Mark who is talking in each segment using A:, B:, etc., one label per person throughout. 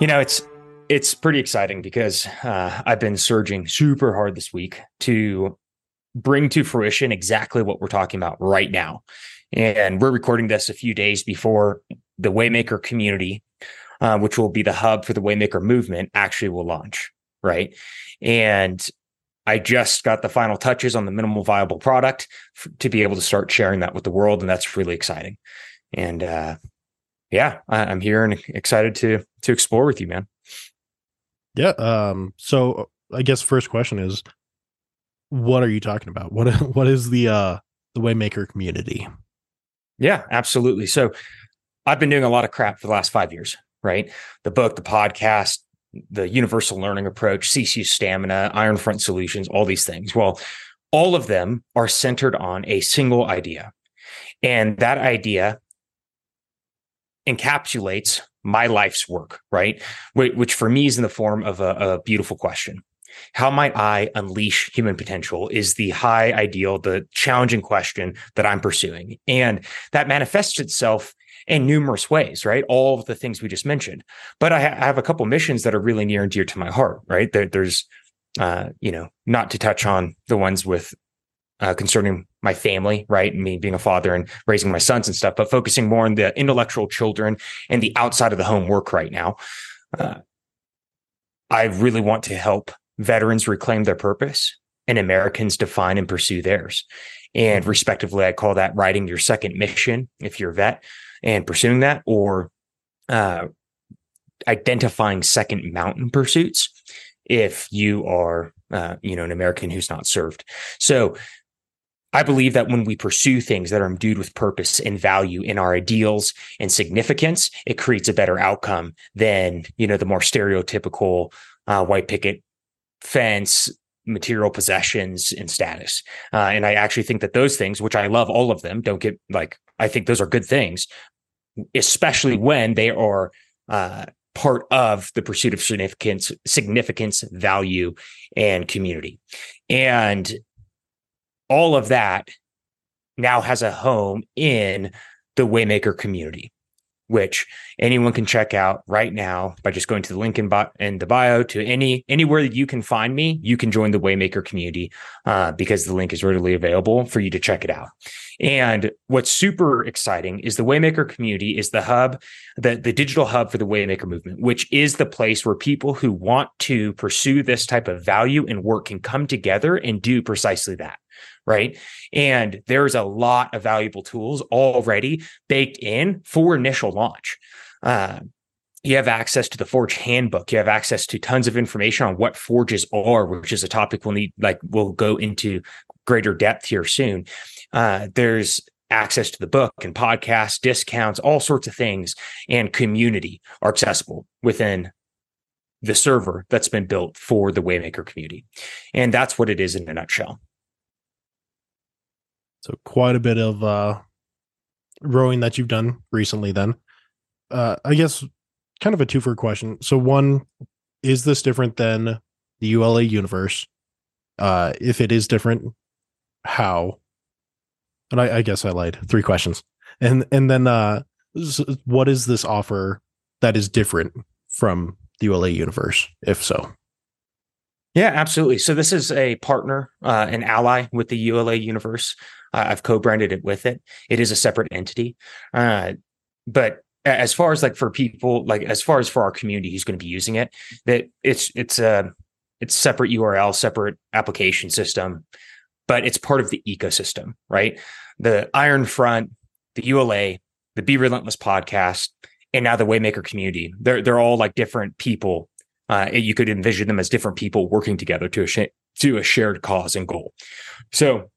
A: You know, it's it's pretty exciting because uh, I've been surging super hard this week to bring to fruition exactly what we're talking about right now. And we're recording this a few days before the Waymaker community, uh, which will be the hub for the Waymaker movement, actually will launch. Right. And I just got the final touches on the minimal viable product f- to be able to start sharing that with the world. And that's really exciting. And uh, yeah, I- I'm here and excited to to explore with you, man.
B: Yeah. Um. So I guess first question is, what are you talking about? What What is the uh the Waymaker community?
A: Yeah, absolutely. So I've been doing a lot of crap for the last five years, right? The book, the podcast, the universal learning approach, Sisu stamina, Iron Front solutions, all these things. Well, all of them are centered on a single idea. And that idea encapsulates my life's work, right? Which for me is in the form of a, a beautiful question. How might I unleash human potential is the high ideal, the challenging question that I'm pursuing. And that manifests itself in numerous ways, right? All of the things we just mentioned. But I, ha- I have a couple missions that are really near and dear to my heart, right? There, there's, uh, you know, not to touch on the ones with uh, concerning my family, right? Me being a father and raising my sons and stuff, but focusing more on the intellectual children and the outside of the home work right now. Uh, I really want to help veterans reclaim their purpose and Americans define and pursue theirs. And respectively, I call that writing your second mission if you're a vet and pursuing that, or uh, identifying second mountain pursuits if you are, uh, you know, an American who's not served. So I believe that when we pursue things that are imbued with purpose and value in our ideals and significance, it creates a better outcome than, you know, the more stereotypical uh, white picket fence, material possessions, and status. Uh, and I actually think that those things, which I love all of them, don't get like, I think those are good things, especially when they are uh, part of the pursuit of significance, significance, value, and community. And all of that now has a home in the Waymaker community, which anyone can check out right now by just going to the link in, in the bio to any anywhere that you can find me. You can join the Waymaker community uh, because the link is readily available for you to check it out. And what's super exciting is the Waymaker community is the hub, the, the digital hub for the Waymaker movement, which is the place where people who want to pursue this type of value and work can come together and do precisely that right? And there's a lot of valuable tools already baked in for initial launch. Uh, you have access to the Forge handbook. You have access to tons of information on what forges are, which is a topic we'll need, like we'll go into greater depth here soon. Uh, there's access to the book and podcasts, discounts, all sorts of things, and community are accessible within the server that's been built for the Waymaker community. And that's what it is in a nutshell.
B: So quite a bit of uh rowing that you've done recently then. Uh I guess kind of a two for question. So one, is this different than the ULA universe? Uh if it is different, how? And I, I guess I lied. Three questions. And and then uh what is this offer that is different from the ULA universe, if so?
A: Yeah, absolutely. So this is a partner, uh, an ally with the ULA universe. Uh, I've co-branded it with it. It is a separate entity, uh, but as far as like for people, like as far as for our community who's going to be using it, that it's it's a it's separate URL, separate application system, but it's part of the ecosystem, right? The Iron Front, the ULA, the Be Relentless podcast, and now the Waymaker community. They're they're all like different people. Uh, you could envision them as different people working together to a sh- to a shared cause and goal. So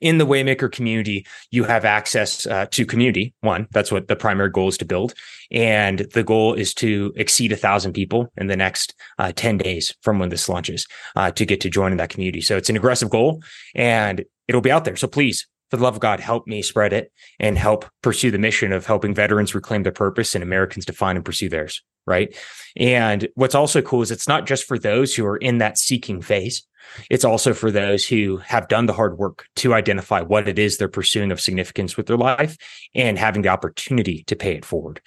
A: in the Waymaker community, you have access uh, to community. One, that's what the primary goal is to build, and the goal is to exceed a thousand people in the next uh, ten days from when this launches uh, to get to join in that community. So it's an aggressive goal, and it'll be out there. So please, for the love of God, help me spread it and help pursue the mission of helping veterans reclaim their purpose and Americans define and pursue theirs. Right. And what's also cool is it's not just for those who are in that seeking phase. It's also for those who have done the hard work to identify what it is they're pursuing of significance with their life and having the opportunity to pay it forward.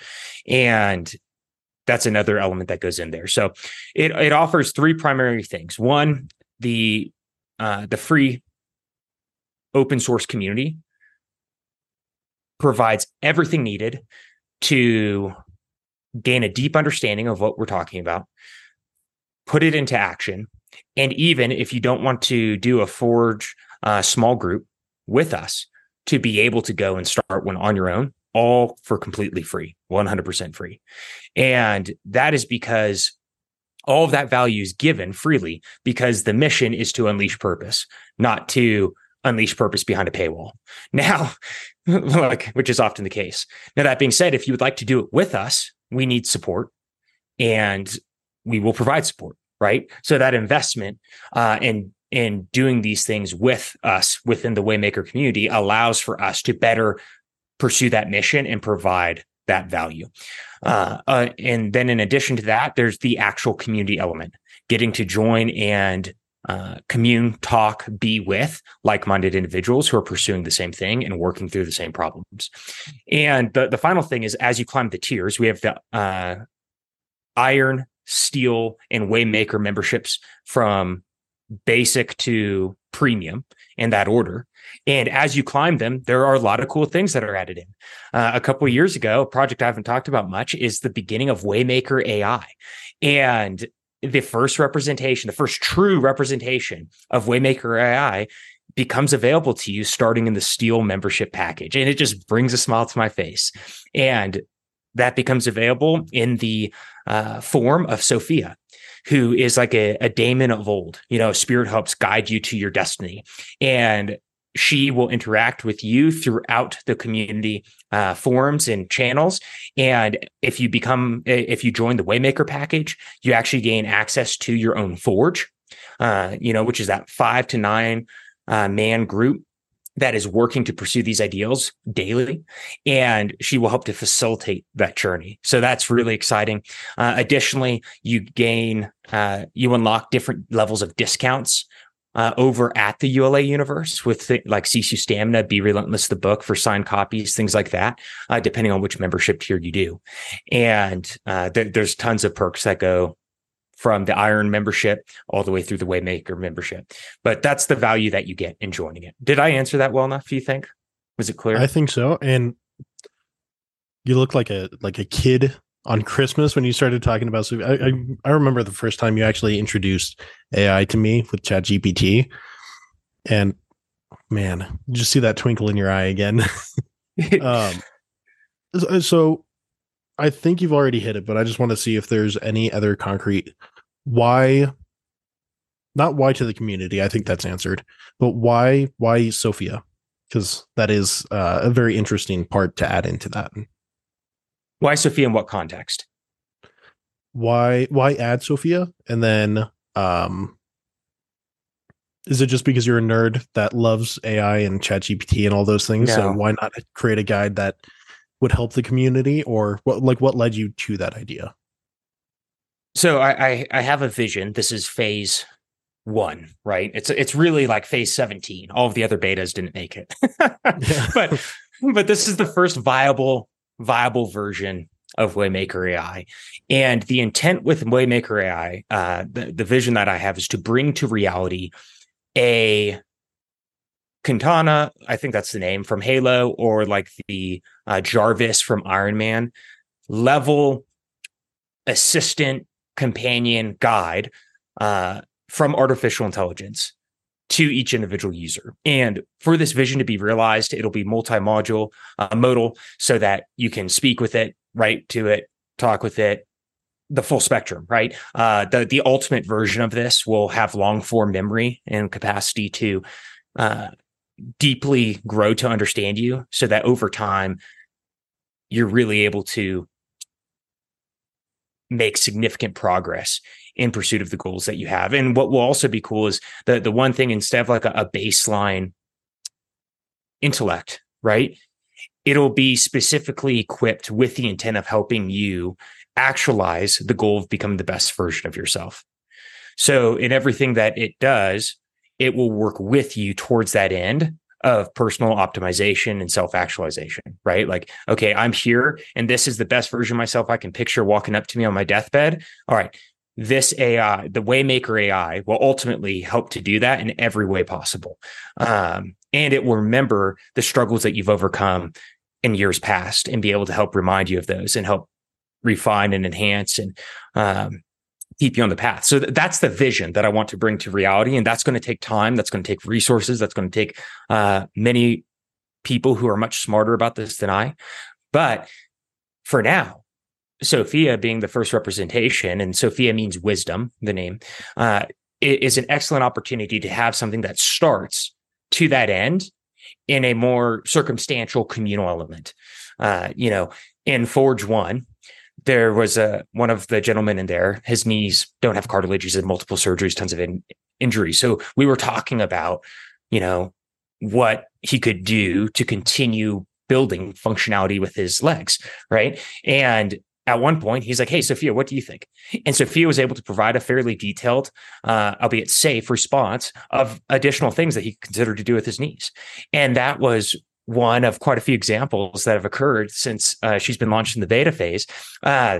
A: And that's another element that goes in there. So it it offers three primary things. One, the uh, the free open source community provides everything needed to gain a deep understanding of what we're talking about, put it into action, and even if you don't want to do a Forge uh, small group with us, to be able to go and start one on your own, all for completely free, 100% free. And that is because all of that value is given freely because the mission is to unleash purpose, not to unleash purpose behind a paywall. Now, like, which is often the case. Now, that being said, if you would like to do it with us, we need support and we will provide support, right? So that investment uh, in in doing these things with us within the Waymaker community allows for us to better pursue that mission and provide that value. Uh, uh, and then in addition to that, there's the actual community element, getting to join and uh, commune, talk, be with like-minded individuals who are pursuing the same thing and working through the same problems. And the the final thing is, as you climb the tiers, we have the uh, iron, steel, and waymaker memberships from basic to premium in that order. And as you climb them, there are a lot of cool things that are added in. Uh, a couple years ago, a project I haven't talked about much is the beginning of Waymaker AI. And the first representation, the first true representation of Waymaker AI becomes available to you starting in the Steel membership package. And it just brings a smile to my face. And that becomes available in the uh, form of Sophia, who is like a, a daemon of old. You know, spirit helps guide you to your destiny. And she will interact with you throughout the community uh, forums and channels. And if you become, if you join the Waymaker package, you actually gain access to your own forge, uh, you know, which is that five to nine uh, man group that is working to pursue these ideals daily. And she will help to facilitate that journey. So that's really exciting. Uh, additionally you gain uh, you unlock different levels of discounts uh, over at the ULA universe with th- like Sisu Stamina, Be Relentless, the book for signed copies, things like that, uh, depending on which membership tier you do. And uh, th- there's tons of perks that go from the Iron membership all the way through the Waymaker membership. But that's the value that you get in joining it. Did I answer that well enough? Do you think? Was it clear?
B: I think so. And you look like a like a kid on Christmas when you started talking about. I, I, I remember the first time you actually introduced AI to me with Chat GPT, and man, you just see that twinkle in your eye again. um, so I think you've already hit it, but I just want to see if there's any other concrete why. Not why to the community. I think that's answered, but why why Sophia? Because that is uh, a very interesting part to add into that.
A: Why Sophia in what context?
B: Why why add Sophia? And then um is it just because you're a nerd that loves AI and ChatGPT and all those things? No. So why not create a guide that would help the community or what like what led you to that idea?
A: So I, I, I have a vision. This is phase one, right? It's it's really like phase 17. All of the other betas didn't make it. but but this is the first viable viable version of Waymaker AI. And the intent with Waymaker AI, uh, the, the vision that I have is to bring to reality a Quintana, I think that's the name from Halo, or like the uh, Jarvis from Iron Man level assistant companion guide uh, from artificial intelligence to each individual user. And for this vision to be realized, it'll be multi-module, uh, modal, so that you can speak with it, write to it, talk with it, the full spectrum, right? Uh, the the ultimate version of this will have long form memory and capacity to uh, deeply grow to understand you, so that over time you're really able to make significant progress in pursuit of the goals that you have. And what will also be cool is the the one thing instead of like a, a baseline intellect, right? It'll be specifically equipped with the intent of helping you actualize the goal of becoming the best version of yourself. So in everything that it does, it will work with you towards that end of personal optimization and self actualization, right? Like, okay, I'm here and this is the best version of myself I can picture walking up to me on my deathbed. All right. This AI, the Waymaker AI, will ultimately help to do that in every way possible. Um, and it will remember the struggles that you've overcome in years past and be able to help remind you of those and help refine and enhance and um, keep you on the path. So th- that's the vision that I want to bring to reality. And that's going to take time. That's going to take resources. That's going to take uh, many people who are much smarter about this than I. But for now, Sophia being the first representation, and Sophia means wisdom, the name, uh, is an excellent opportunity to have something that starts to that end in a more circumstantial communal element. Uh, you know, in Forge One, there was a one of the gentlemen in there. His knees don't have cartilage. He's had multiple surgeries, tons of in, injuries. So we were talking about, you know, what he could do to continue building functionality with his legs, right? And at one point, he's like, "Hey, Sophia, what do you think?" And Sophia was able to provide a fairly detailed, uh, albeit safe, response of additional things that he considered to do with his knees, and that was one of quite a few examples that have occurred since uh, she's been launched in the beta phase uh,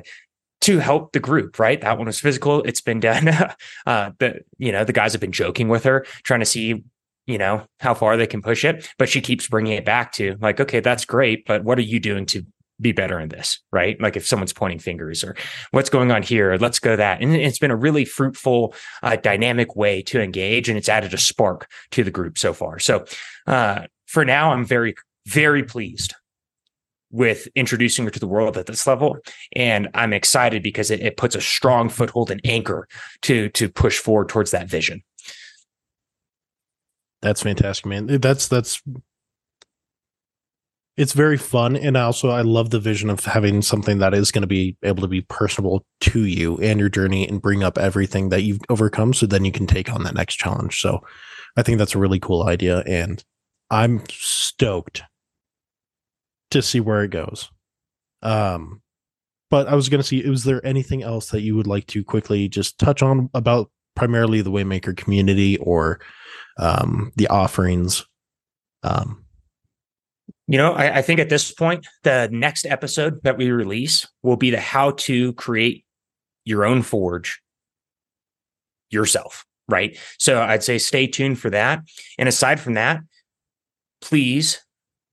A: to help the group. Right, that one was physical. It's been done. uh, the you know the guys have been joking with her, trying to see you know how far they can push it, but she keeps bringing it back to like, okay, that's great, but what are you doing to be better in this, right? Like if someone's pointing fingers or what's going on here, let's go that. And it's been a really fruitful, uh, dynamic way to engage, and it's added a spark to the group so far. So uh, for now, I'm very, very pleased with introducing her to the world at this level. And I'm excited because it, it puts a strong foothold and anchor to to push forward towards that vision.
B: That's fantastic, man. That's that's it's very fun and also i love the vision of having something that is going to be able to be personable to you and your journey and bring up everything that you've overcome so then you can take on that next challenge. So i think that's a really cool idea and i'm stoked to see where it goes. Um but i was going to see is there anything else that you would like to quickly just touch on about primarily the waymaker community or um the offerings? Um
A: you know, I, I, think at this point, the next episode that we release will be the how to create your own forge yourself, right? So I'd say stay tuned for that. And aside from that, please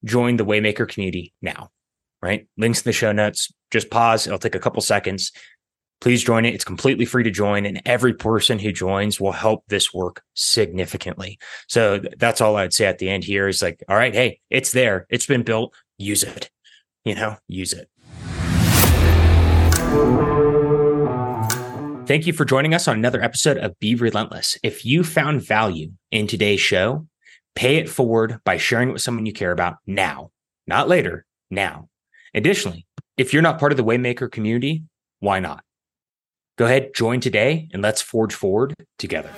A: join the Waymaker community now, right? Links in the show notes. Just pause. It'll take a couple seconds please join it. It's completely free to join, and every person who joins will help this work significantly. So that's all I'd say at the end here is like, all right, hey, it's there, it's been built, use it, you know, use it. Thank you for joining us on another episode of Be Relentless. If you found value in today's show, pay it forward by sharing it with someone you care about now, not later, now. Additionally, if you're not part of the Waymaker community, why not? Go ahead, join today, and let's forge forward together.